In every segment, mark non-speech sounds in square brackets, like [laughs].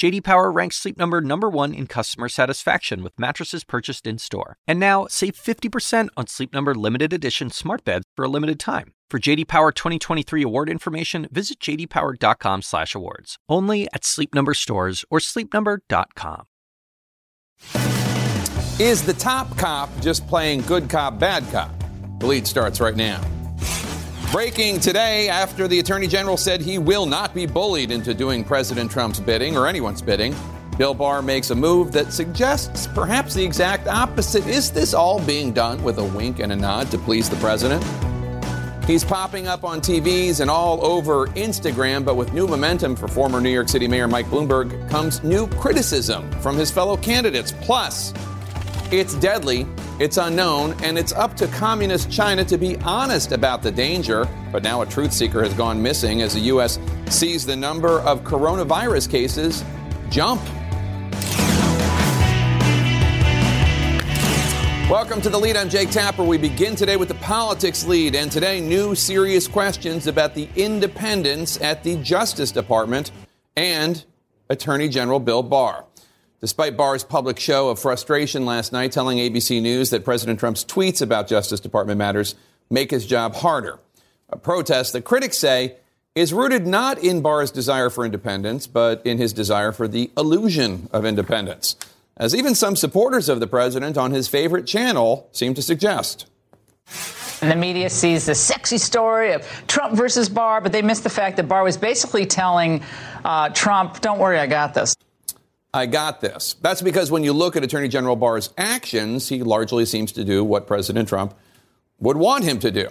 JD Power ranks Sleep Number number 1 in customer satisfaction with mattresses purchased in-store. And now, save 50% on Sleep Number limited edition smart beds for a limited time. For JD Power 2023 award information, visit jdpower.com/awards. Only at Sleep Number stores or sleepnumber.com. Is the top cop just playing good cop bad cop? The lead starts right now. Breaking today after the Attorney General said he will not be bullied into doing President Trump's bidding or anyone's bidding. Bill Barr makes a move that suggests perhaps the exact opposite. Is this all being done with a wink and a nod to please the president? He's popping up on TVs and all over Instagram, but with new momentum for former New York City Mayor Mike Bloomberg comes new criticism from his fellow candidates. Plus, it's deadly, it's unknown, and it's up to communist China to be honest about the danger. But now a truth seeker has gone missing as the U.S. sees the number of coronavirus cases jump. Welcome to the lead. I'm Jake Tapper. We begin today with the politics lead, and today, new serious questions about the independence at the Justice Department and Attorney General Bill Barr. Despite Barr's public show of frustration last night, telling ABC News that President Trump's tweets about Justice Department matters make his job harder. A protest that critics say is rooted not in Barr's desire for independence, but in his desire for the illusion of independence, as even some supporters of the president on his favorite channel seem to suggest. And the media sees the sexy story of Trump versus Barr, but they miss the fact that Barr was basically telling uh, Trump, don't worry, I got this. I got this. That's because when you look at Attorney General Barr's actions, he largely seems to do what President Trump would want him to do.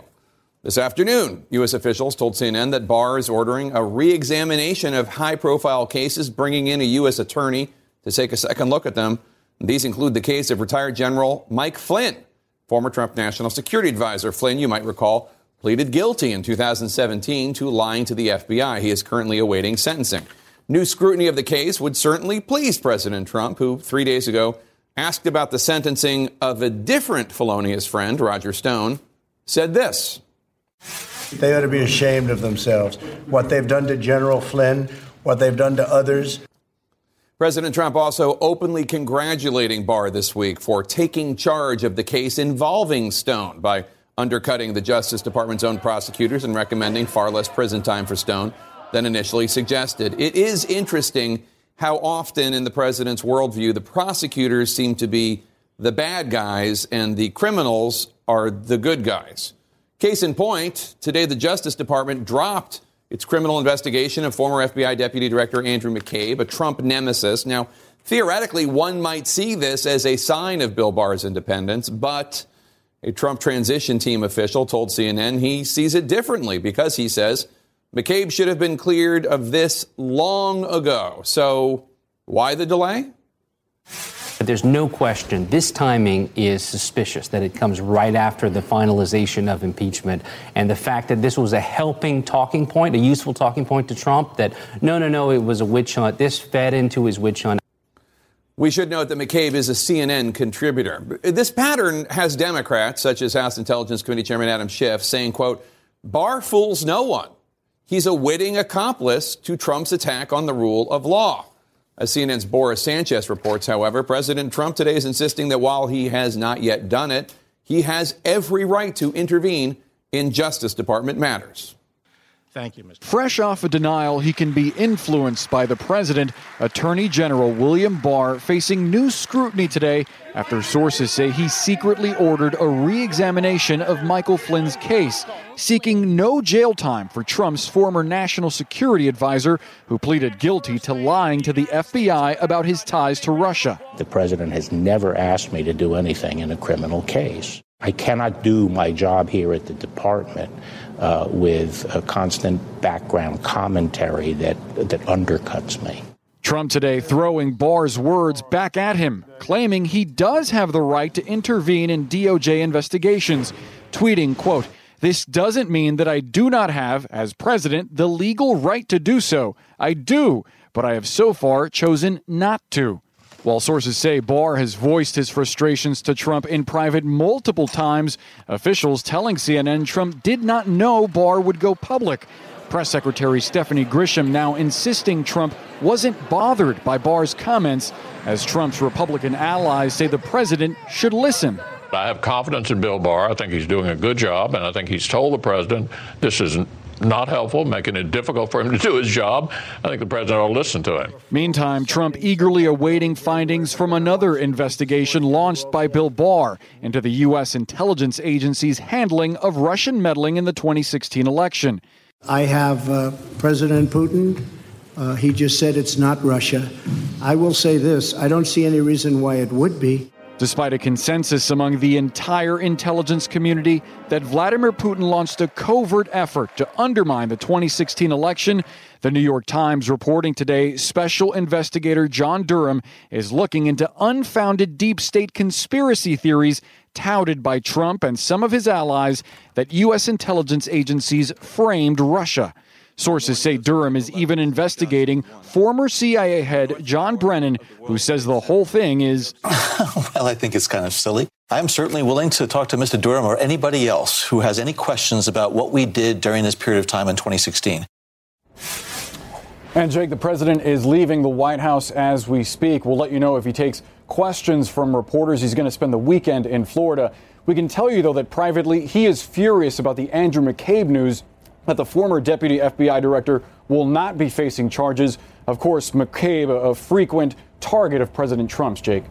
This afternoon, U.S. officials told CNN that Barr is ordering a re examination of high profile cases, bringing in a U.S. attorney to take a second look at them. These include the case of retired General Mike Flynn, former Trump National Security Advisor. Flynn, you might recall, pleaded guilty in 2017 to lying to the FBI. He is currently awaiting sentencing. New scrutiny of the case would certainly please President Trump, who three days ago asked about the sentencing of a different felonious friend, Roger Stone, said this. They ought to be ashamed of themselves. What they've done to General Flynn, what they've done to others. President Trump also openly congratulating Barr this week for taking charge of the case involving Stone by undercutting the Justice Department's own prosecutors and recommending far less prison time for Stone than initially suggested. It is interesting how often in the president's worldview the prosecutors seem to be the bad guys and the criminals are the good guys. Case in point, today the Justice Department dropped its criminal investigation of former FBI Deputy Director Andrew McCabe, a Trump nemesis. Now, theoretically, one might see this as a sign of Bill Barr's independence, but a Trump transition team official told CNN he sees it differently because he says McCabe should have been cleared of this long ago. So, why the delay? But there's no question this timing is suspicious, that it comes right after the finalization of impeachment. And the fact that this was a helping talking point, a useful talking point to Trump, that no, no, no, it was a witch hunt. This fed into his witch hunt. We should note that McCabe is a CNN contributor. This pattern has Democrats, such as House Intelligence Committee Chairman Adam Schiff, saying, quote, Barr fools no one. He's a witting accomplice to Trump's attack on the rule of law. As CNN's Boris Sanchez reports, however, President Trump today is insisting that while he has not yet done it, he has every right to intervene in Justice Department matters. Thank you, Mr. Fresh off a denial, he can be influenced by the president. Attorney General William Barr facing new scrutiny today after sources say he secretly ordered a re examination of Michael Flynn's case, seeking no jail time for Trump's former national security advisor who pleaded guilty to lying to the FBI about his ties to Russia. The president has never asked me to do anything in a criminal case. I cannot do my job here at the department uh, with a constant background commentary that, that undercuts me. Trump today throwing Barr's words back at him, claiming he does have the right to intervene in DOJ investigations, tweeting, quote, this doesn't mean that I do not have, as president, the legal right to do so. I do. but I have so far chosen not to. While sources say Barr has voiced his frustrations to Trump in private multiple times, officials telling CNN Trump did not know Barr would go public. Press Secretary Stephanie Grisham now insisting Trump wasn't bothered by Barr's comments, as Trump's Republican allies say the president should listen. I have confidence in Bill Barr. I think he's doing a good job, and I think he's told the president this is not helpful, making it difficult for him to do his job. I think the president will listen to him. Meantime, Trump eagerly awaiting findings from another investigation launched by Bill Barr into the U.S. intelligence agency's handling of Russian meddling in the 2016 election. I have uh, President Putin. Uh, he just said it's not Russia. I will say this I don't see any reason why it would be. Despite a consensus among the entire intelligence community that Vladimir Putin launched a covert effort to undermine the 2016 election, the New York Times reporting today special investigator John Durham is looking into unfounded deep state conspiracy theories touted by Trump and some of his allies that U.S. intelligence agencies framed Russia. Sources say Durham is even investigating former CIA head John Brennan, who says the whole thing is. [laughs] well, I think it's kind of silly. I'm certainly willing to talk to Mr. Durham or anybody else who has any questions about what we did during this period of time in 2016. And Jake, the president is leaving the White House as we speak. We'll let you know if he takes questions from reporters. He's going to spend the weekend in Florida. We can tell you, though, that privately he is furious about the Andrew McCabe news that the former deputy FBI director will not be facing charges. Of course, McCabe, a frequent target of President Trump's, Jake.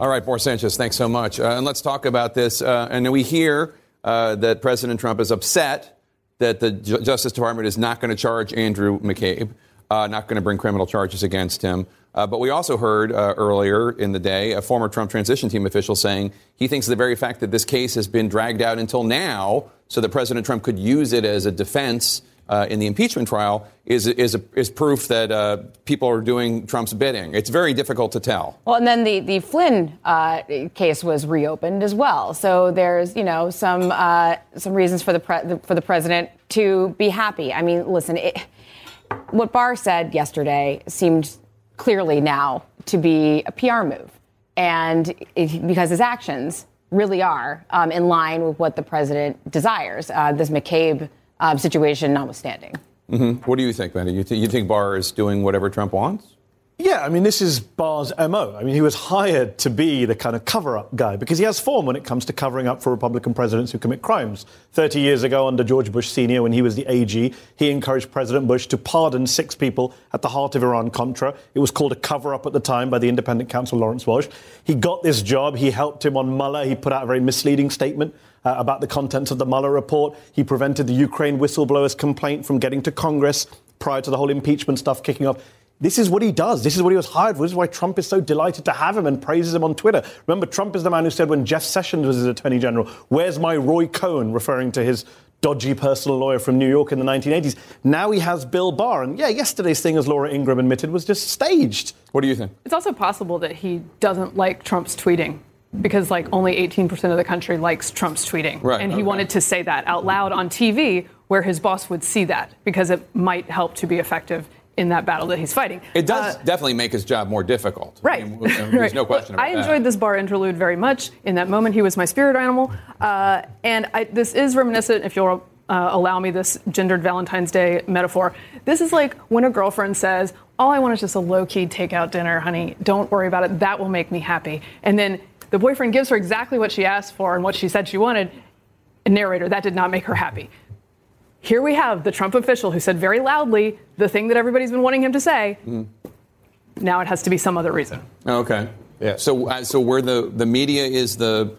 All right, Boris Sanchez, thanks so much. Uh, and let's talk about this. Uh, and we hear uh, that President Trump is upset that the J- Justice Department is not going to charge Andrew McCabe, uh, not going to bring criminal charges against him. Uh, but we also heard uh, earlier in the day a former Trump transition team official saying he thinks the very fact that this case has been dragged out until now so that President Trump could use it as a defense uh, in the impeachment trial is is, a, is proof that uh, people are doing Trump's bidding. It's very difficult to tell. Well, and then the the Flynn uh, case was reopened as well. So there's you know some uh, some reasons for the, pre- for the president to be happy. I mean, listen, it, what Barr said yesterday seemed clearly now to be a PR move, and because his actions really are um, in line with what the president desires. Uh, this McCabe um, situation notwithstanding. Mm-hmm. What do you think, Benny? You, th- you think Barr is doing whatever Trump wants? Yeah, I mean, this is Barr's MO. I mean, he was hired to be the kind of cover up guy because he has form when it comes to covering up for Republican presidents who commit crimes. 30 years ago, under George Bush Sr., when he was the AG, he encouraged President Bush to pardon six people at the heart of Iran Contra. It was called a cover up at the time by the independent counsel Lawrence Walsh. He got this job. He helped him on Mueller. He put out a very misleading statement uh, about the contents of the Mueller report. He prevented the Ukraine whistleblowers complaint from getting to Congress prior to the whole impeachment stuff kicking off. This is what he does. This is what he was hired for. This is why Trump is so delighted to have him and praises him on Twitter. Remember, Trump is the man who said when Jeff Sessions was his attorney general, Where's my Roy Cohn? referring to his dodgy personal lawyer from New York in the 1980s. Now he has Bill Barr. And yeah, yesterday's thing, as Laura Ingraham admitted, was just staged. What do you think? It's also possible that he doesn't like Trump's tweeting because like only 18% of the country likes Trump's tweeting. Right, and he okay. wanted to say that out loud on TV where his boss would see that because it might help to be effective in that battle that he's fighting. It does Uh, definitely make his job more difficult. Right. I mean, there's Right. no question about I that. enjoyed this Barr interlude very much. In that moment, he was my spirit animal. Uh, and I, this is reminiscent, if you'll uh, allow me this gendered Valentine's Day metaphor. This is like when a girlfriend says, All I want is just a low key takeout dinner, honey. Don't worry about it. That will make me happy. And then the boyfriend gives her exactly what she asked for and what she said she wanted. And narrator, that did not make her happy. Here we have the Trump official who said very loudly the thing that everybody's been wanting him to say. Now it has to be some other reason. Okay. Yeah. So, uh, so where the, the media is the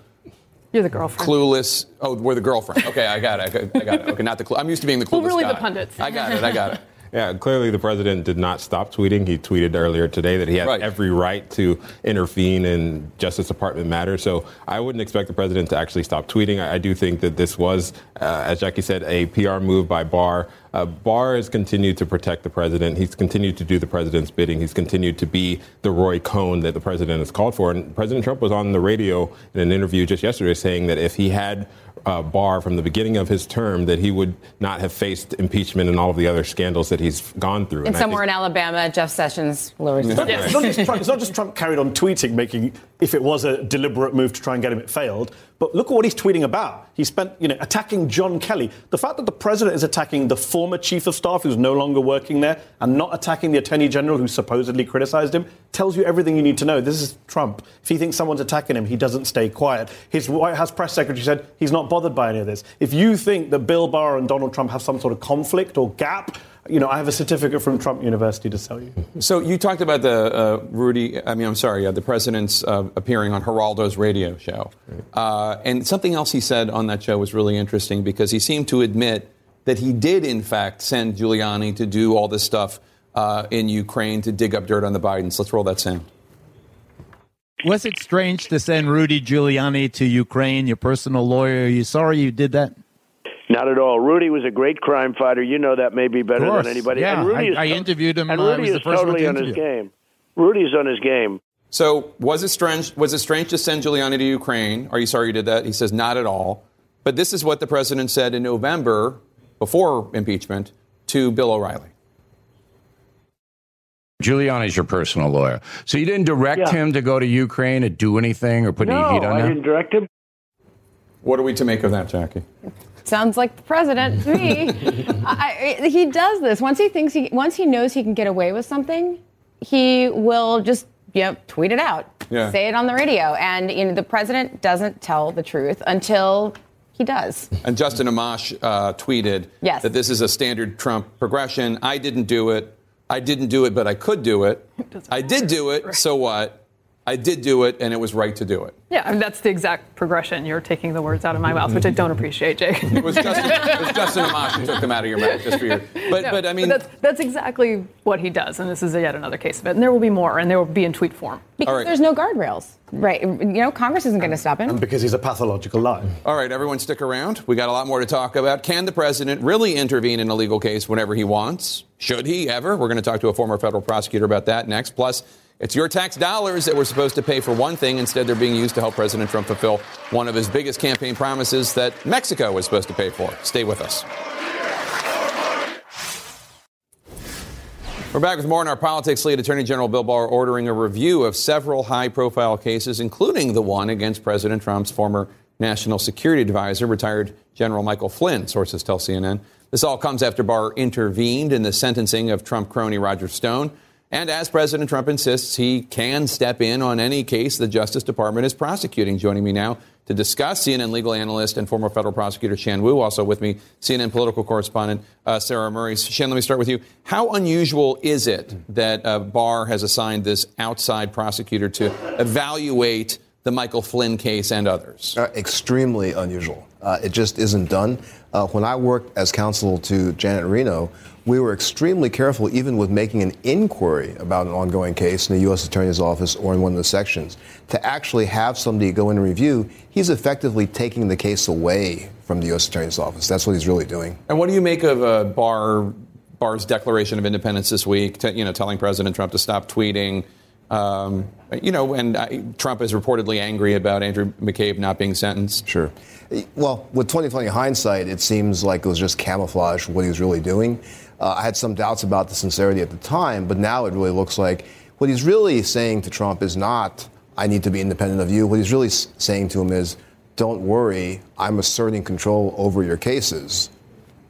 You're the girlfriend. clueless. Oh, we're the girlfriend. Okay, I got it. I got, I got it. Okay, not the. Clu- I'm used to being the clueless Well, really the guy. pundits. I got it. I got it. Yeah, clearly the president did not stop tweeting. He tweeted earlier today that he has Right. every right to intervene in Justice Department matters. So I wouldn't expect the president to actually stop tweeting. I, I do think that this was, uh, as Jackie said, a PR move by Barr. Uh, Barr has continued to protect the president. He's continued to do the president's bidding. He's continued to be the Roy Cohn that the president has called for. And President Trump was on the radio in an interview just yesterday saying that if he had uh, Barr from the beginning of his term that he would not have faced impeachment and all of the other scandals that he's gone through. And, somewhere in Alabama, Jeff Sessions lowers his It's it's not just Trump, it's not just Trump carried on tweeting, making if it was a deliberate move to try and get him, it failed. But look at what he's tweeting about. He spent, you know, attacking John Kelly. The fact that the president is attacking the former chief of staff who's no longer working there and not attacking the attorney general who supposedly criticized him tells you everything you need to know. This is Trump. If he thinks someone's attacking him, he doesn't stay quiet. His White House press secretary said he's not bothered by any of this. If you think that Bill Barr and Donald Trump have some sort of conflict or gap, you know, I have a certificate from Trump University to sell you. So you talked about the uh, Rudy, I mean, I'm sorry, uh, the president's uh, appearing on Geraldo's radio show. Uh, and something else he said on that show was really interesting because he seemed to admit that he did, in fact, send Giuliani to do all this stuff uh, in Ukraine to dig up dirt on the Bidens. Let's roll that sound. Was it strange to send Rudy Giuliani to Ukraine, your personal lawyer? Are you sorry you did that? Not at all. Rudy was a great crime fighter. You know that maybe better course. than anybody. Yeah, and Rudy I- is I interviewed him, And uh, I Rudy was the is first one to totally on his game. Rudy's on his game. So was it strange? Was it strange to send Giuliani to Ukraine? Are you sorry you did that? He says not at all. But this is what the president said in November, before impeachment, to Bill O'Reilly. Giuliani's your personal lawyer. So you didn't direct Yeah. him to go to Ukraine or do anything or put no, any heat on I him? didn't direct him. What are we to make of that, Jackie? Sounds like the president to me. [laughs] I, I- he does this once he thinks he once he knows he can get away with something, he will just you know tweet it out, Yeah. say it on the radio, and you know the president doesn't tell the truth until he does. And Justin Amash uh, tweeted Yes. that this is a standard Trump progression. I didn't do it. I didn't do it, but I could do it. I did do it. So what? I did do it, and it was right to do it. Yeah, I mean, that's the exact progression. You're taking the words out of my mouth, which I don't appreciate, Jake. [laughs] It was Justin, it was Justin Amash who took them out of your mouth just for your. But, No, but I mean, that's, that's exactly what he does, and this is yet another case of it. And there will be more, and there will be in tweet form. Because there's no guardrails, right? You know, Congress isn't going to stop him. And because he's a pathological liar. All right, everyone, stick around. We got a lot more to talk about. Can the president really intervene in a legal case whenever he wants? Should he ever? We're going to talk to a former federal prosecutor about that next. Plus, it's your tax dollars that we're supposed to pay for one thing. Instead, they're being used to help President Trump fulfill one of his biggest campaign promises that Mexico was supposed to pay for. Stay with us. We're back with more on our politics lead. Attorney General Bill Barr ordering a review of several high profile cases, including the one against President Trump's former national security advisor, retired General Michael Flynn, sources tell CNN. This all comes after Barr intervened in the sentencing of Trump crony Roger Stone. And as President Trump insists, he can step in on any case the Justice Department is prosecuting. Joining me now to discuss, CNN legal analyst and former federal prosecutor Shan Wu. Also with me, CNN political correspondent uh, Sarah Murray. Shan, let me start with you. How unusual is it that uh, Barr has assigned this outside prosecutor to evaluate the Michael Flynn case and others? Uh, extremely unusual. Uh, it just isn't done. Uh, when I worked as counsel to Janet Reno, we were extremely careful, even with making an inquiry about an ongoing case in the U.S. Attorney's Office or in one of the sections, to actually have somebody go in and review. He's effectively taking the case away from the U.S. Attorney's Office. That's what he's really doing. And what do you make of uh, Barr Barr's declaration of independence this week? To, you know, telling President Trump to stop tweeting. Um, you know, and I, Trump is reportedly angry about Andrew McCabe not being sentenced. Sure. Well, with 2020 hindsight, it seems like it was just camouflage for what he was really doing. Uh, I had some doubts about the sincerity at the time, but now it really looks like what he's really saying to Trump is not, I need to be independent of you. What he's really saying to him is, don't worry, I'm asserting control over your cases.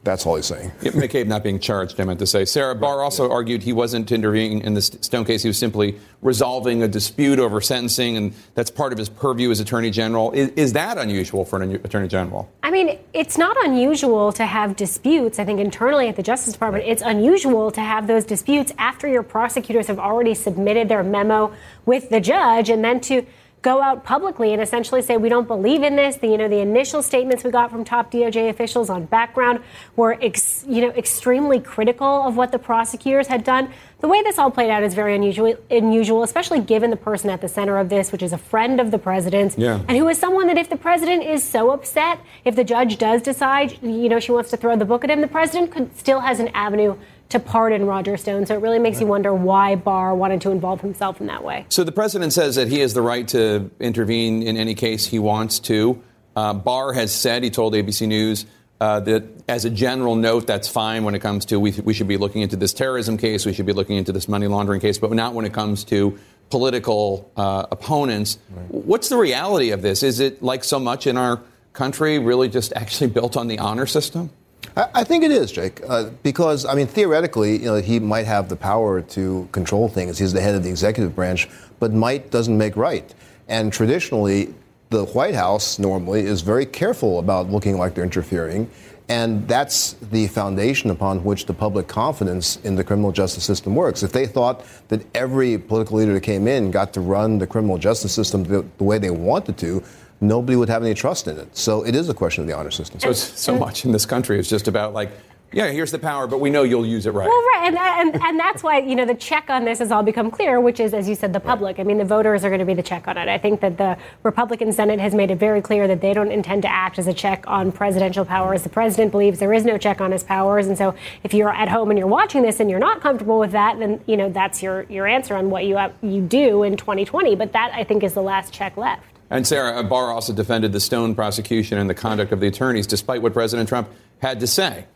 That's all he's saying. Yeah, McCabe not being charged, I meant to say. Sarah Barr also argued he wasn't intervening in the Stone case. He was simply resolving a dispute over sentencing, and that's part of his purview as Attorney General. Is, is that unusual for an Attorney General? I mean, it's not unusual to have disputes. I think internally at the Justice Department, it's unusual to have those disputes after your prosecutors have already submitted their memo with the judge and then to go out publicly and essentially say we don't believe in this. The, you know, the initial statements we got from top DOJ officials on background were, ex, you know, extremely critical of what the prosecutors had done. The way this all played out is very unusual, unusual, especially given the person at the center of this, which is a friend of the president's, Yeah. and who is someone that if the president is so upset, if the judge does decide, you know, she wants to throw the book at him, the president could still has an avenue to pardon Roger Stone. So it really makes you wonder why Barr wanted to involve himself in that way. So the president says that he has the right to intervene in any case he wants to. Uh, Barr has said, he told ABC News, uh, that as a general note, that's fine when it comes to we, we should be looking into this terrorism case, we should be looking into this money laundering case, but not when it comes to political uh, opponents. Right. What's the reality of this? Is it like so much in our country really just actually built on the honor system? I think it is, Jake, uh, because I mean, theoretically, you know, he might have the power to control things. He's the head of the executive branch, but might doesn't make right. And traditionally, the White House normally is very careful about looking like they're interfering. And that's the foundation upon which the public confidence in the criminal justice system works. If they thought that every political leader that came in got to run the criminal justice system the, the way they wanted to, nobody would have any trust in it. So it is a question of the honor system. So, so much in this country is just about like yeah, here's the power, but we know you'll use it right. Well, right, and, and, and that's why you know the check on this has all become clear, which is, as you said, the public. Right. I mean, the voters are going to be the check on it. I think that the Republican Senate has made it very clear that they don't intend to act as a check on presidential powers. The president believes there is no check on his powers, and so if you're at home and you're watching this and you're not comfortable with that, then you know that's your your answer on what you you do in 2020. But that I think is the last check left. And Sarah Barr also defended the Stone prosecution and the conduct of the attorneys, despite what President Trump had to say.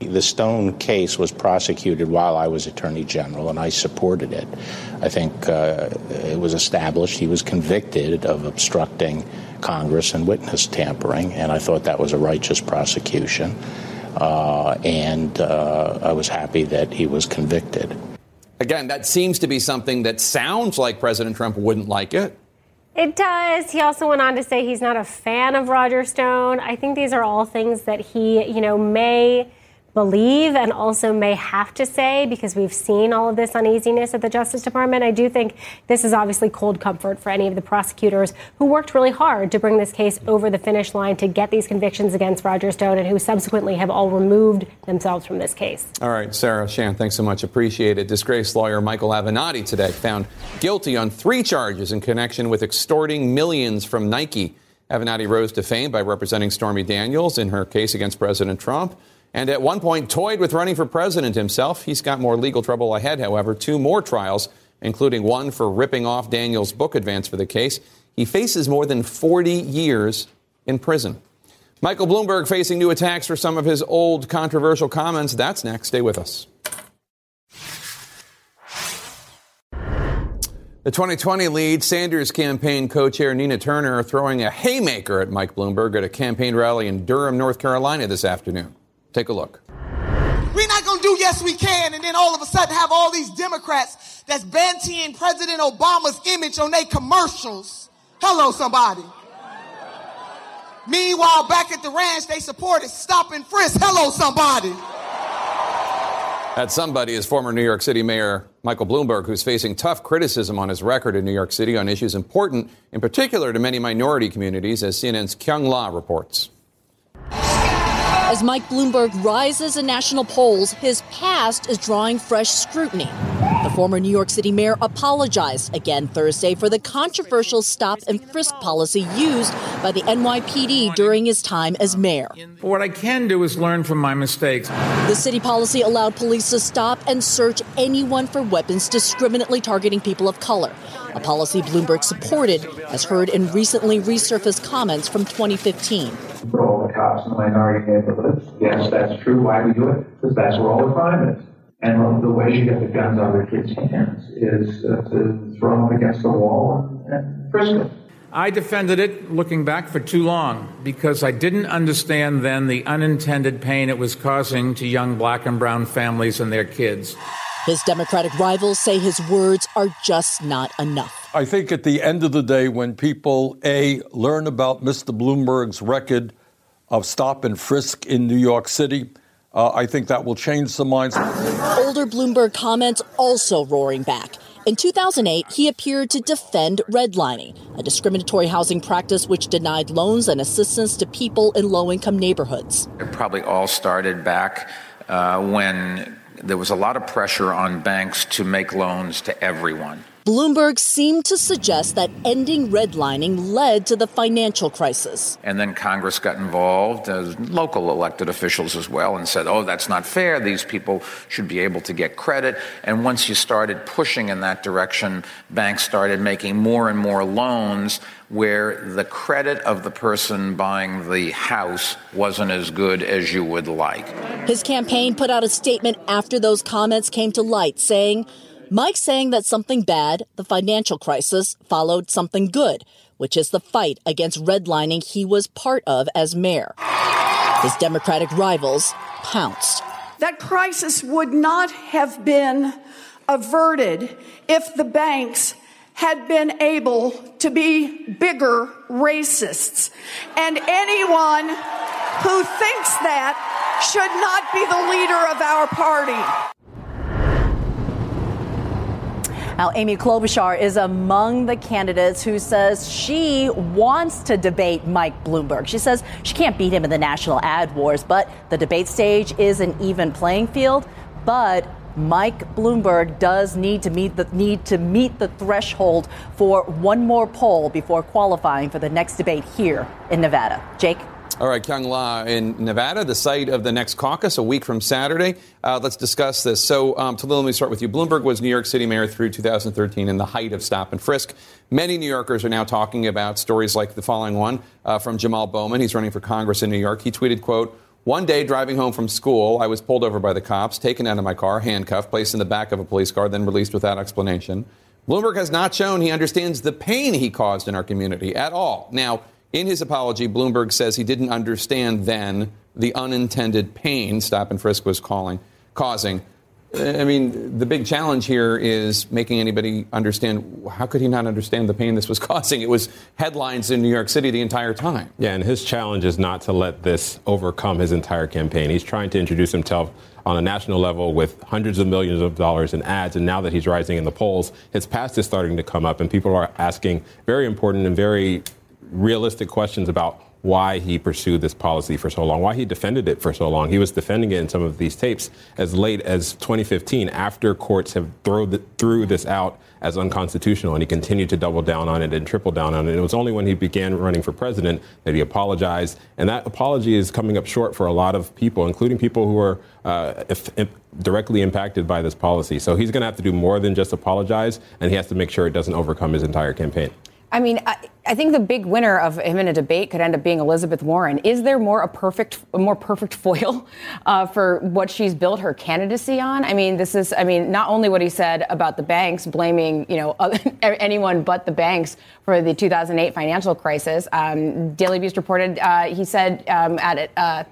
The Stone case was prosecuted while I was Attorney General, and I supported it. I think uh, it was established he was convicted of obstructing Congress and witness tampering, and I thought that was a righteous prosecution. Uh, and uh, I was happy that he was convicted. Again, that seems to be something that sounds like President Trump wouldn't like it. It does. He also went on to say he's not a fan of Roger Stone. I think these are all things that he, you know, may believe and also may have to say because we've seen all of this uneasiness at the Justice Department. I do think this is obviously cold comfort for any of the prosecutors who worked really hard to bring this case over the finish line to get these convictions against Roger Stone and who subsequently have all removed themselves from this case. All right, Sarah Shan, thanks so much. Appreciate it. Disgraced lawyer Michael Avenatti today found guilty on three charges in connection with extorting millions from Nike. Avenatti rose to fame by representing Stormy Daniels in her case against President Trump and at one point toyed with running for president himself. He's got more legal trouble ahead, however, two more trials, including one for ripping off Daniels' book advance for the case. He faces more than 40 years in prison. Michael Bloomberg facing new attacks for some of his old controversial comments. That's next. Stay with us. The 2020 lead, Sanders campaign co chair Nina Turner throwing a haymaker at Mike Bloomberg at a campaign rally in Durham, North Carolina this afternoon. Take a look. We're not going to do yes, we can, and then all of a sudden have all these Democrats that's bantying President Obama's image on their commercials. Hello, somebody. Meanwhile, back at the ranch, they supported stop and frisk. Hello, somebody. That somebody is former New York City Mayor Michael Bloomberg, who's facing tough criticism on his record in New York City on issues important, in particular, to many minority communities, as CNN's Kyung Lah reports. As Mike Bloomberg rises in national polls, his past is drawing fresh scrutiny. The former New York City mayor apologized again Thursday for the controversial stop and frisk policy used by the NYPD during his time as mayor. What I can do is learn from my mistakes. The city policy allowed police to stop and search anyone for weapons discriminately targeting people of color a policy Bloomberg supported, as heard in recently resurfaced comments from 2015. Put all the cops in the minority neighborhoods. Yes, that's true. Why do we do it? Because that's where all the crime is. And the way you get the guns out of the kids' hands is uh, to throw them against the wall and, and frisk them. I defended it looking back for too long because I didn't understand then the unintended pain it was causing to young black and brown families and their kids. His Democratic rivals say his words are just not enough. I think at the end of the day, when people, A, learn about Mr. Bloomberg's record of stop and frisk in New York City, uh, I think that will change some minds. Older Bloomberg comments also roaring back. In 2008, he appeared to defend redlining, a discriminatory housing practice which denied loans and assistance to people in low income neighborhoods. It probably all started back uh, when there was a lot of pressure on banks to make loans to everyone. Bloomberg seemed to suggest that ending redlining led to the financial crisis. And then Congress got involved, as local elected officials as well, and said, oh, that's not fair. These people should be able to get credit. And once you started pushing in that direction, banks started making more and more loans where the credit of the person buying the house wasn't as good as you would like. His campaign put out a statement after those comments came to light saying, Mike saying that something bad, the financial crisis, followed something good, which is the fight against redlining he was part of as mayor. His Democratic rivals pounced. That crisis would not have been averted if the banks had been able to be bigger racists. And anyone who thinks that should not be the leader of our party. Now, Amy Klobuchar is among the candidates who says she wants to debate Mike Bloomberg. She says she can't beat him in the national ad wars, but the debate stage is an even playing field. But Mike Bloomberg does need to meet the need to meet the threshold for one more poll before qualifying for the next debate here in Nevada. Jake. All right, Kyung Lah in Nevada, the site of the next caucus, a week from Saturday. Uh, let's discuss this. So, um, Talil, let me start with you. Bloomberg was New York City mayor through 2013 in the height of stop and frisk. Many New Yorkers are now talking about stories like the following one uh, from Jamal Bowman. He's running for Congress in New York. He tweeted, quote, one day, driving home from school, I was pulled over by the cops, taken out of my car, handcuffed, placed in the back of a police car, then released without explanation. Bloomberg has not shown he understands the pain he caused in our community at all. Now, in his apology, Bloomberg says he didn't understand then the unintended pain stop and frisk was calling, causing. I mean, the big challenge here is making anybody understand how could he not understand the pain this was [laughs] causing? It was headlines in New York City the entire time. Yeah, and his challenge is not to let this overcome his entire campaign. He's trying to introduce himself on a national level with hundreds of millions of dollars in ads. And now that he's rising in the polls, his past is starting to come up, and people are asking very important and very realistic questions about why he pursued this policy for so long, why he defended it for so long. He was defending it in some of these tapes as late as 2015, after courts have the, threw this out as unconstitutional, and he continued to double down on it and triple down on it. It was only when he began running for president that he apologized, and that apology is coming up short for a lot of people, including people who are uh, if, if directly impacted by this policy. So he's going to have to do more than just apologize, and he has to make sure it doesn't overcome his entire campaign. I mean, I, I, think the big winner of him in a debate could end up being Elizabeth Warren. Is there more a perfect, a more perfect [laughs] foil uh, for what she's built her candidacy on? I mean, this is, I mean, not only what he said about the banks, blaming you know [laughs] anyone but the banks for the 2008 financial crisis. Um, Daily Beast reported uh, he said um, at uh,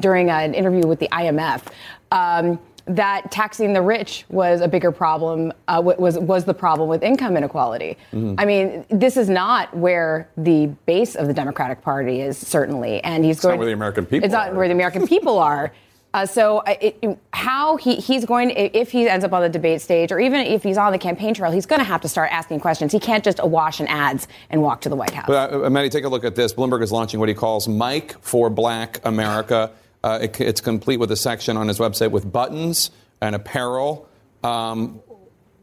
during an interview with the IMF. Um, that taxing the rich was a bigger problem, uh, was, was the problem with income inequality. Mm-hmm. I mean, this is not where the base of the Democratic Party is, certainly. And he's it's going. not where the American people It's not where the American people [laughs] are. Uh, so, it, it, how he, he's going, if he ends up on the debate stage, or even if he's on the campaign trail, he's going to have to start asking questions. He can't just awash in ads and walk to the White House. But, uh, Mehdi, take a look at this. Bloomberg is launching what he calls Mike for Black America. Uh, it, it's complete with a section on his website with buttons and apparel. Um,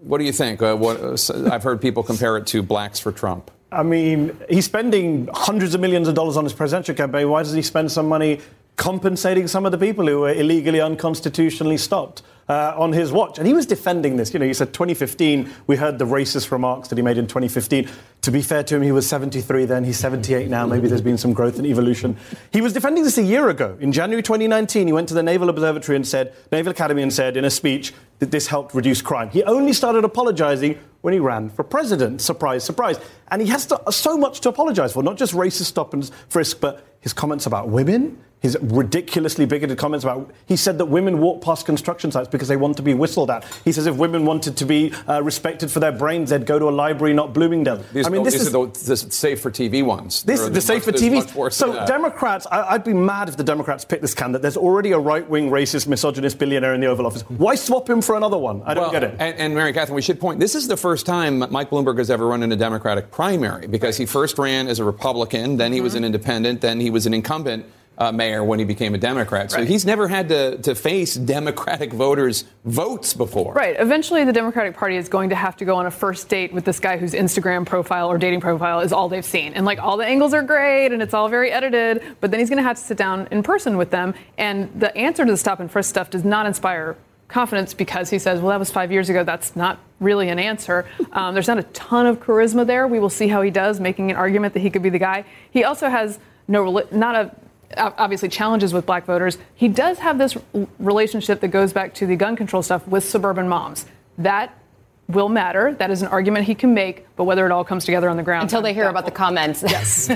what do you think? Uh, what, uh, I've heard people compare it to blacks for Trump. I mean, he's spending hundreds of millions of dollars on his presidential campaign. Why doesn't he spend some money compensating some of the people who were illegally, unconstitutionally stopped? Uh, on his watch. And he was defending this. You know, he said 2015, we heard the racist remarks that he made in 2015. To be fair to him, he was 73 then, he's 78 now. Maybe there's been some growth and evolution. He was defending this a year ago. In January 2019, he went to the Naval Observatory and said, Naval Academy and said in a speech that this helped reduce crime. He only started apologizing when he ran for president. Surprise, surprise. And he has to, so much to apologize for, not just racist stop and frisk, but his comments about women, his ridiculously bigoted comments about. He said that women walk past construction sites because they want to be whistled at. He says if women wanted to be uh, respected for their brains, they'd go to a library, not Bloomingdale. These, I mean, this is the, the safe for TV ones. This is the safe for TV. So Democrats, I, would be mad if the Democrats pick this candidate. There's already a right-wing, racist, misogynist billionaire in the Oval Office. Why swap him for another one? I don't well, get it. And, and Mary Catherine, we should point. This is the first time Mike Bloomberg has ever run in a Democratic primary because he first ran as a Republican, then he was an independent, then he was an incumbent uh, mayor when he became a Democrat. So Right. he's never had to, to face Democratic voters' votes before. Right. Eventually, the Democratic Party is going to have to go on a first date with this guy whose Instagram profile or dating profile is all they've seen. And like all the angles are great and it's all very edited, but then he's going to have to sit down in person with them. And the answer to the stop and frisk stuff does not inspire confidence because he says, well, that was five years ago. That's not really an answer. Um, there's not a ton of charisma there. We will see how he does, making an argument that he could be the guy. He also has no, rela- not a, obviously challenges with black voters. He does have this relationship that goes back to the gun control stuff with suburban moms. That will matter. That is an argument he can make, but whether it all comes together on the ground Until they hear about the comments. Yes.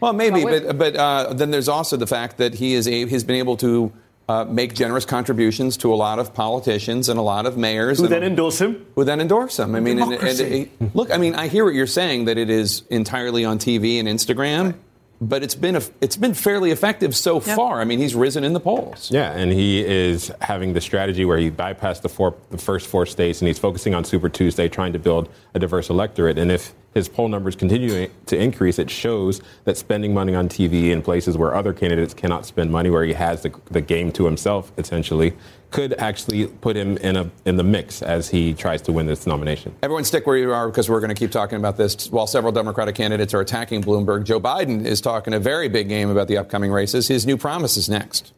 Well, maybe, But but but uh, then there's also the fact that he is a, he's been able to uh, make generous contributions to a lot of politicians and a lot of mayors Who and- then endorse him? who then endorse him. I mean, and, and, and- look, I mean, I hear what you're saying that it is entirely on TV and Instagram, but it's been a, it's been fairly effective so far. I mean, he's risen in the polls. Yeah, and he is having the strategy where he bypassed the four, the first four states, and he's focusing on Super Tuesday, trying to build a diverse electorate. And if his poll numbers continue to increase, it shows that spending money on TV in places where other candidates cannot spend money, where he has the, the game to himself, essentially, could actually put him in a in the mix as he tries to win this nomination. Everyone stick where you are because we're going to keep talking about this. While several Democratic candidates are attacking Bloomberg, Joe Biden is talking a very big game about the upcoming races. His new promise is next.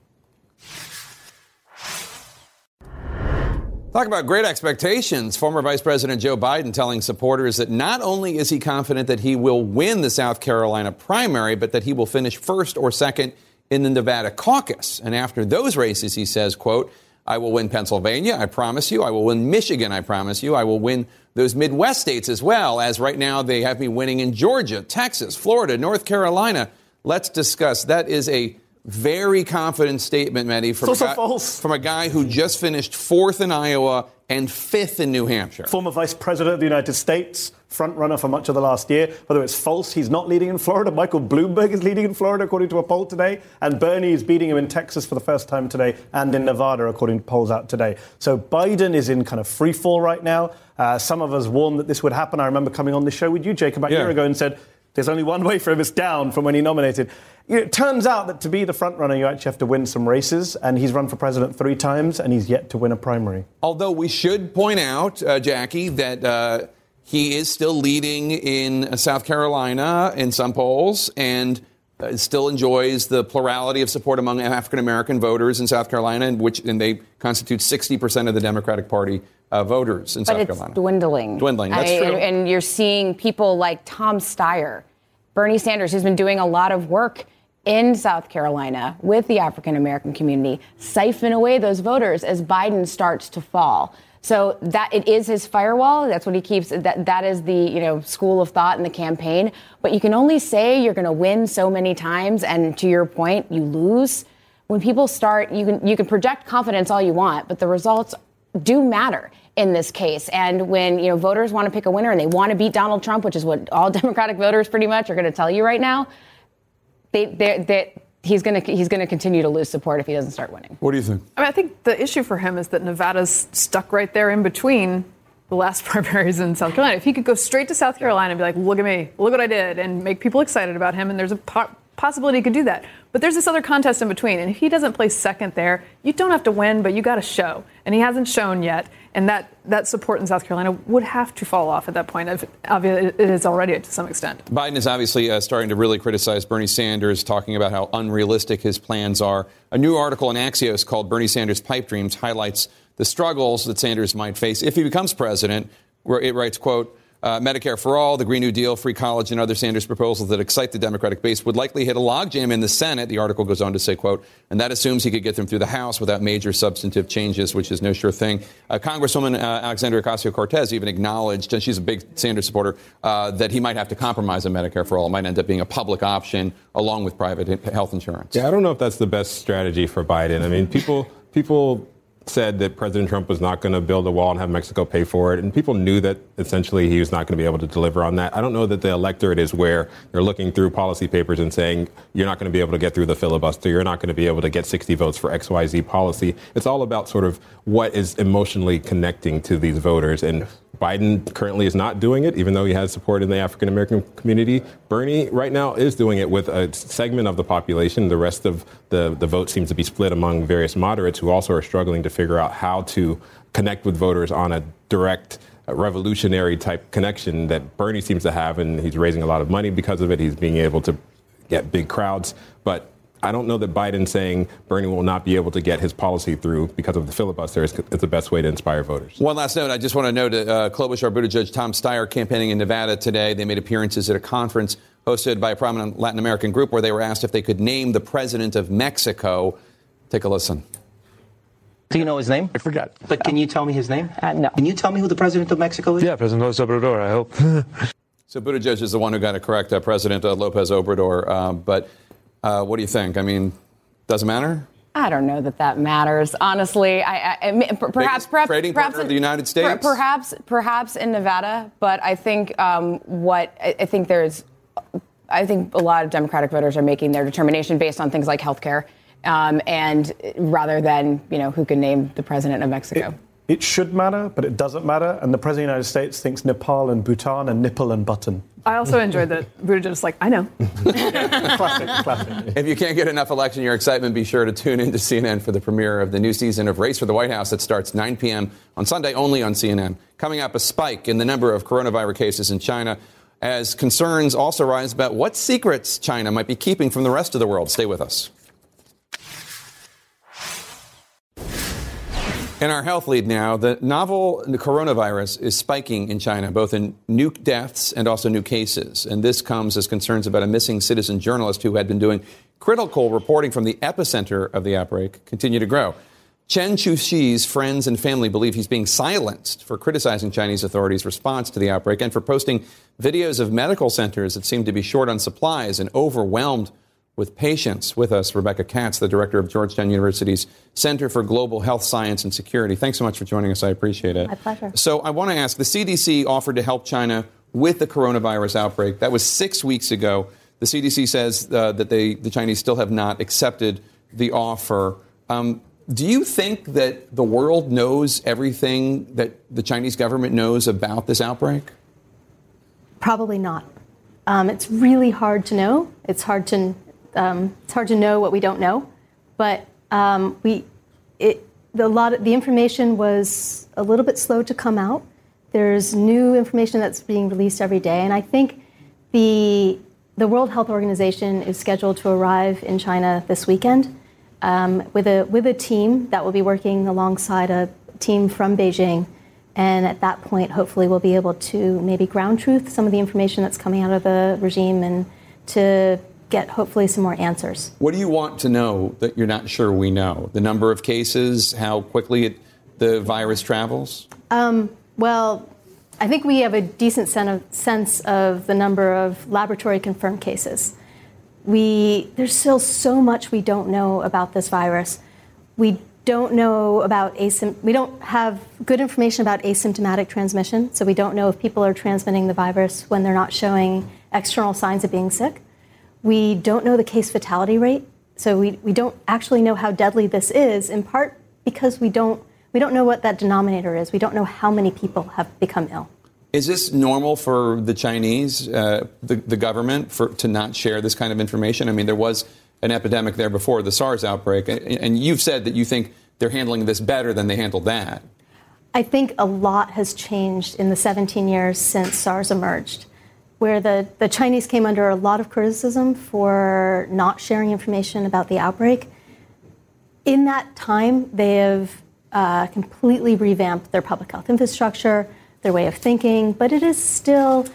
Talk about great expectations. Former Vice President Joe Biden telling supporters that not only is he confident that he will win the South Carolina primary, but that he will finish first or second in the Nevada caucus. And after those races, he says, quote, I will win Pennsylvania, I promise you. I will win Michigan, I promise you. I will win those Midwest states as well, as right now they have me winning in Georgia, Texas, Florida, North Carolina. Let's discuss. That is a very confident statement, Mehdi, from, also guy, from a guy who just finished fourth in Iowa and fifth in New Hampshire. Former Vice President of the United States, front runner for much of the last year. Whether it's false, he's not leading in Florida. Michael Bloomberg is leading in Florida, according to a poll today. And Bernie is beating him in Texas for the first time today and in Nevada, according to polls out today. So Biden is in kind of free fall right now. Uh, some of us warned that this would happen. I remember coming on the show with you, Jake, about a year ago and said, there's only one way for him. It's down from when he nominated. It turns out that to be the front runner, you actually have to win some races. And he's run for president three times, and he's yet to win a primary. Although we should point out, uh, Jackie, that uh, he is still leading in South Carolina in some polls and uh, still enjoys the plurality of support among African American voters in South Carolina, and which and they constitute 60% of the Democratic Party uh, voters in but South it's Carolina. dwindling. Dwindling, that's I- true. And, and you're seeing people like Tom Steyer, Bernie Sanders, who's been doing a lot of work in South Carolina with the African American community, siphon away those voters as Biden starts to fall. So that it is his firewall. That's what he keeps. That that is the you know school of thought in the campaign. But you can only say you're going to win so many times, and to your point, you lose when people start you can you can project confidence all you want but the results do matter in this case and when you know voters want to pick a winner and they want to beat Donald Trump which is what all [laughs] democratic voters pretty much are going to tell you right now they they they he's going to he's going to continue to lose support if he doesn't start winning what do you think I mean, I think the issue for him is that Nevada's stuck right there in between the last [laughs] primaries in South Carolina. If he could go straight to South Carolina and be like, look at me, look what I did, and make people excited about him, and there's a po- possibility he could do that. But there's this other contest in between, and if he doesn't place second there, you don't have to win, but you got to show. And he hasn't shown yet, and that, that support in South Carolina would have to fall off at that point. If- it is already to some extent. Biden is obviously uh, starting to really criticize Bernie Sanders, talking about how unrealistic his plans are. A new article in Axios called Bernie Sanders' Pipe Dreams highlights the struggles that Sanders might face if he becomes president, where it writes, quote, uh, Medicare for all, the Green New Deal, free college, and other Sanders proposals that excite the Democratic base would likely hit a logjam in the Senate. The article goes on to say, quote, and that assumes he could get them through the House without major substantive changes, which is no sure thing. Uh, Congresswoman uh, Alexandria Ocasio-Cortez even acknowledged, and she's a big Sanders supporter, uh, that he might have to compromise on Medicare for all. It might end up being a public option along with private health insurance. Yeah, I don't know if that's the best strategy for Biden. I mean, people people said that President Trump was not going to build a wall and have Mexico pay for it, and people knew that essentially he was not going to be able to deliver on that. I don't know that the electorate is where they're looking through policy papers and saying you're not going to be able to get through the filibuster, you're not going to be able to get 60 votes for XYZ policy. It's all about sort of what is emotionally connecting to these voters, and Biden currently is not doing it, even though he has support in the African American community. Bernie right now is doing it with a segment of the population. The rest of the, the vote seems to be split among various moderates who also are struggling to figure out how to connect with voters on a direct uh, revolutionary type connection that Bernie seems to have, and he's raising a lot of money because of it. He's being able to get big crowds, but I don't know that Biden saying Bernie will not be able to get his policy through because of the filibuster is, is the best way to inspire voters. One last note. I just want to note uh, Klobuchar, Buttigieg, judge Tom Steyer campaigning in Nevada today. They made appearances at a conference hosted by a prominent Latin American group where they were asked if they could name the president of Mexico. Take a listen. Do you know his name? I forgot. But can you tell me his name? Uh, no. Can you tell me who the president of Mexico is? Yeah, President Lopez Obrador, I hope. [laughs] so Buttigieg is the one who got it correct, uh, President uh, Lopez Obrador. Um, but uh, what do you think? I mean, does it matter? I don't know that that matters, honestly. I, I, I perhaps, perhaps, trading perhaps in, of the United States. Perhaps, perhaps in Nevada, but I think um, what I think there's, I think a lot of Democratic voters are making their determination based on things like health care, um, and rather than you know who can name the president of Mexico. It, it should matter, but it doesn't matter. And the President of the United States thinks Nepal and Bhutan and nipple and button. I also enjoyed that Buttigieg is like, I know. [laughs] classic, classic. If you can't get enough election year excitement, be sure to tune in to CNN for the premiere of the new season of Race for the White House that starts 9 p.m. on Sunday only on CNN. Coming up, a spike in the number of coronavirus cases in China as concerns also rise about what secrets China might be keeping from the rest of the world. Stay with us. In our health lead now, the novel coronavirus is spiking in China, both in new deaths and also new cases. And this comes as concerns about a missing citizen journalist who had been doing critical reporting from the epicenter of the outbreak continue to grow. Chen Qiushi's friends and family believe he's being silenced for criticizing Chinese authorities' response to the outbreak and for posting videos of medical centers that seem to be short on supplies and overwhelmed with patients. With us, Rebecca Katz, the director of Georgetown University's Center for Global Health Science and Security. Thanks so much for joining us. I appreciate it. My pleasure. So I want to ask the CDC offered to help China with the coronavirus outbreak. That was six weeks ago. The CDC says uh, that they, the Chinese still have not accepted the offer. Um, do you think that the world knows everything that the Chinese government knows about this outbreak? Probably not. Um, it's really hard to know. It's hard to um, it's hard to know what we don't know, but um, we it the lot of, the information was a little bit slow to come out. There's new information that's being released every day, and I think the the World Health Organization is scheduled to arrive in China this weekend um, with a with a team that will be working alongside a team from Beijing. And at that point, hopefully, we'll be able to maybe ground truth some of the information that's coming out of the regime and to get hopefully some more answers. What do you want to know that you're not sure we know? The number of cases, how quickly it, the virus travels? Um, well, I think we have a decent sense of the number of laboratory confirmed cases. We, there's still so much we don't know about this virus. We don't know about asym- we don't have good information about asymptomatic transmission, so we don't know if people are transmitting the virus when they're not showing external signs of being sick. We don't know the case fatality rate, so we, we don't actually know how deadly this is, in part because we don't, we don't know what that denominator is. We don't know how many people have become ill. Is this normal for the Chinese, uh, the, the government, for, to not share this kind of information? I mean, there was an epidemic there before the SARS outbreak, and, and you've said that you think they're handling this better than they handled that. I think a lot has changed in the 17 years since SARS emerged where the, the Chinese came under a lot of criticism for not sharing information about the outbreak. In that time, they have uh, completely revamped their public health infrastructure, their way of thinking, but it is still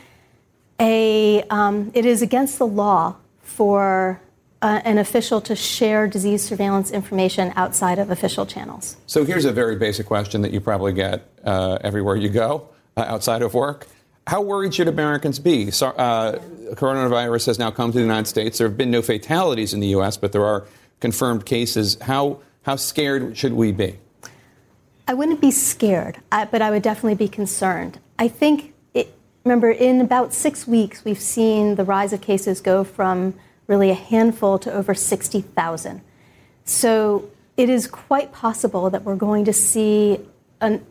a, um, it is against the law for uh, an official to share disease surveillance information outside of official channels. So here's a very basic question that you probably get uh, everywhere you go uh, outside of work. How worried should Americans be? So, uh, coronavirus has now come to the United States. There have been no fatalities in the U.S., but there are confirmed cases. How, how scared should we be? I wouldn't be scared, but I would definitely be concerned. I think, it, remember, in about six weeks, we've seen the rise of cases go from really a handful to over 60,000. So it is quite possible that we're going to see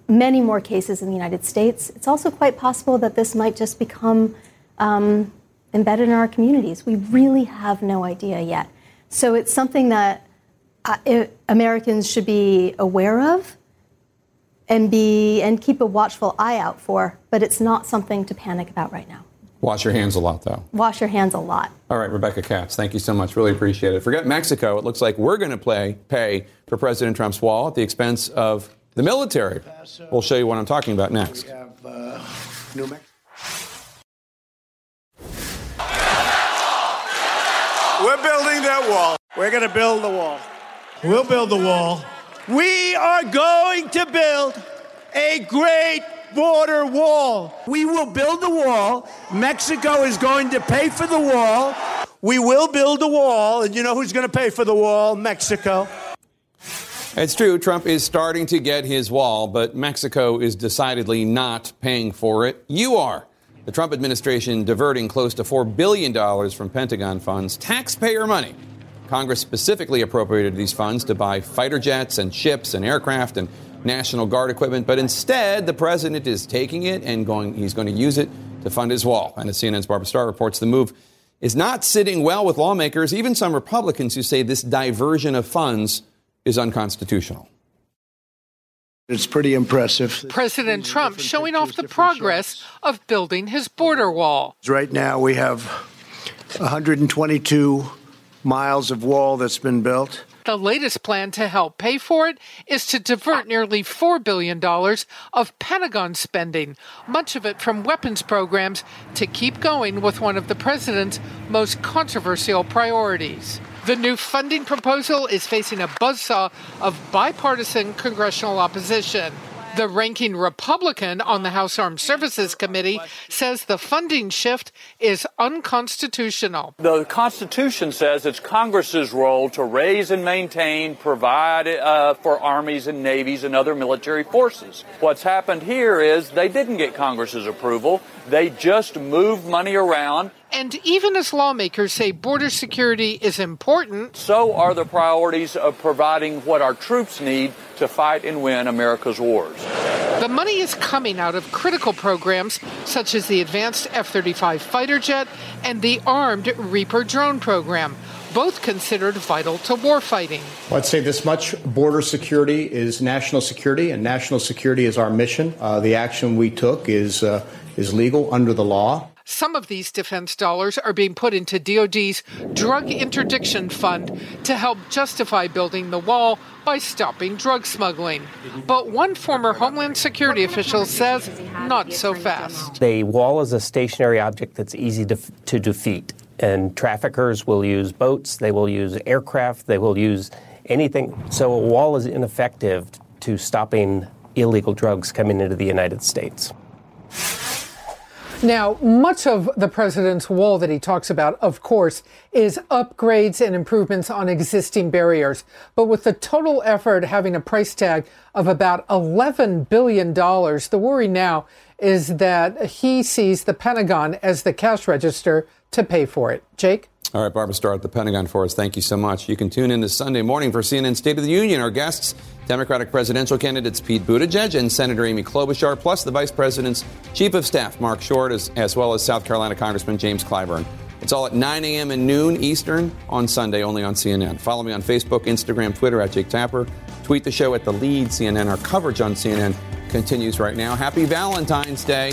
many more cases in the United States. It's also quite possible that this might just become um, embedded in our communities. We really have no idea yet. So it's something that uh, Americans should be aware of and be and keep a watchful eye out for, but it's not something to panic about right now. Wash your hands a lot, though. Wash your hands a lot. All right, Rebecca Katz, thank you so much. Really appreciate it. Forget Mexico. It looks like we're going to play pay for President Trump's wall at the expense of the military. We'll show you what I'm talking about next. Uh, we're building that wall. We're going to build the wall. We'll build the wall. We are going to build a great border wall. We will build the wall. Mexico is going to pay for the wall. We will build a wall. And you know who's going to pay for the wall? Mexico. It's true, Trump is starting to get his wall, but Mexico is decidedly not paying for it. You are. The Trump administration diverting close to $4 billion from Pentagon funds, taxpayer money. Congress specifically appropriated these funds to buy fighter jets and ships and aircraft and National Guard equipment, but instead the president is taking it and going, he's going to use it to fund his wall. And as CNN's Barbara Starr reports, the move is not sitting well with lawmakers, even some Republicans who say this diversion of funds is unconstitutional. It's pretty impressive. President Trump showing off the progress of building his border wall. Right now, we have 122 miles of wall that's been built. The latest plan to help pay for it is to divert nearly $4 billion of Pentagon spending, much of it from weapons programs, to keep going with one of the president's most controversial priorities. The new funding proposal is facing a buzzsaw of bipartisan congressional opposition. The ranking Republican on the House Armed Services Committee says the funding shift is unconstitutional. The Constitution says it's Congress's role to raise and maintain, provide uh, for armies and navies and other military forces. What's happened here is they didn't get Congress's approval. They just moved money around and even as lawmakers say border security is important, so are the priorities of providing what our troops need to fight and win America's wars. The money is coming out of critical programs such as the Advanced F 35 fighter jet and the Armed Reaper drone program, both considered vital to warfighting. Well, I'd say this much border security is national security, and national security is our mission. Uh, the action we took is, uh, is legal under the law. Some of these defense dollars are being put into DoD's drug interdiction fund to help justify building the wall by stopping drug smuggling. But one former Homeland Security official says not so fast. The wall is a stationary object that's easy to, to defeat, and traffickers will use boats, they will use aircraft, they will use anything. So a wall is ineffective to stopping illegal drugs coming into the United States. Now, much of the president's wall that he talks about, of course, is upgrades and improvements on existing barriers. But with the total effort having a price tag of about $11 billion, the worry now is that he sees the Pentagon as the cash register to pay for it. Jake? All right, Barbara Starr at the Pentagon for us. Thank you so much. You can tune in this Sunday morning for CNN State of the Union. Our guests, Democratic presidential candidates Pete Buttigieg and Senator Amy Klobuchar, plus the Vice President's Chief of Staff, Mark Short, as, as well as South Carolina Congressman James Clyburn. It's all at 9 a.m. and noon Eastern on Sunday, only on CNN. Follow me on Facebook, Instagram, Twitter at Jake Tapper. Tweet the show at the lead CNN. Our coverage on CNN continues right now. Happy Valentine's Day.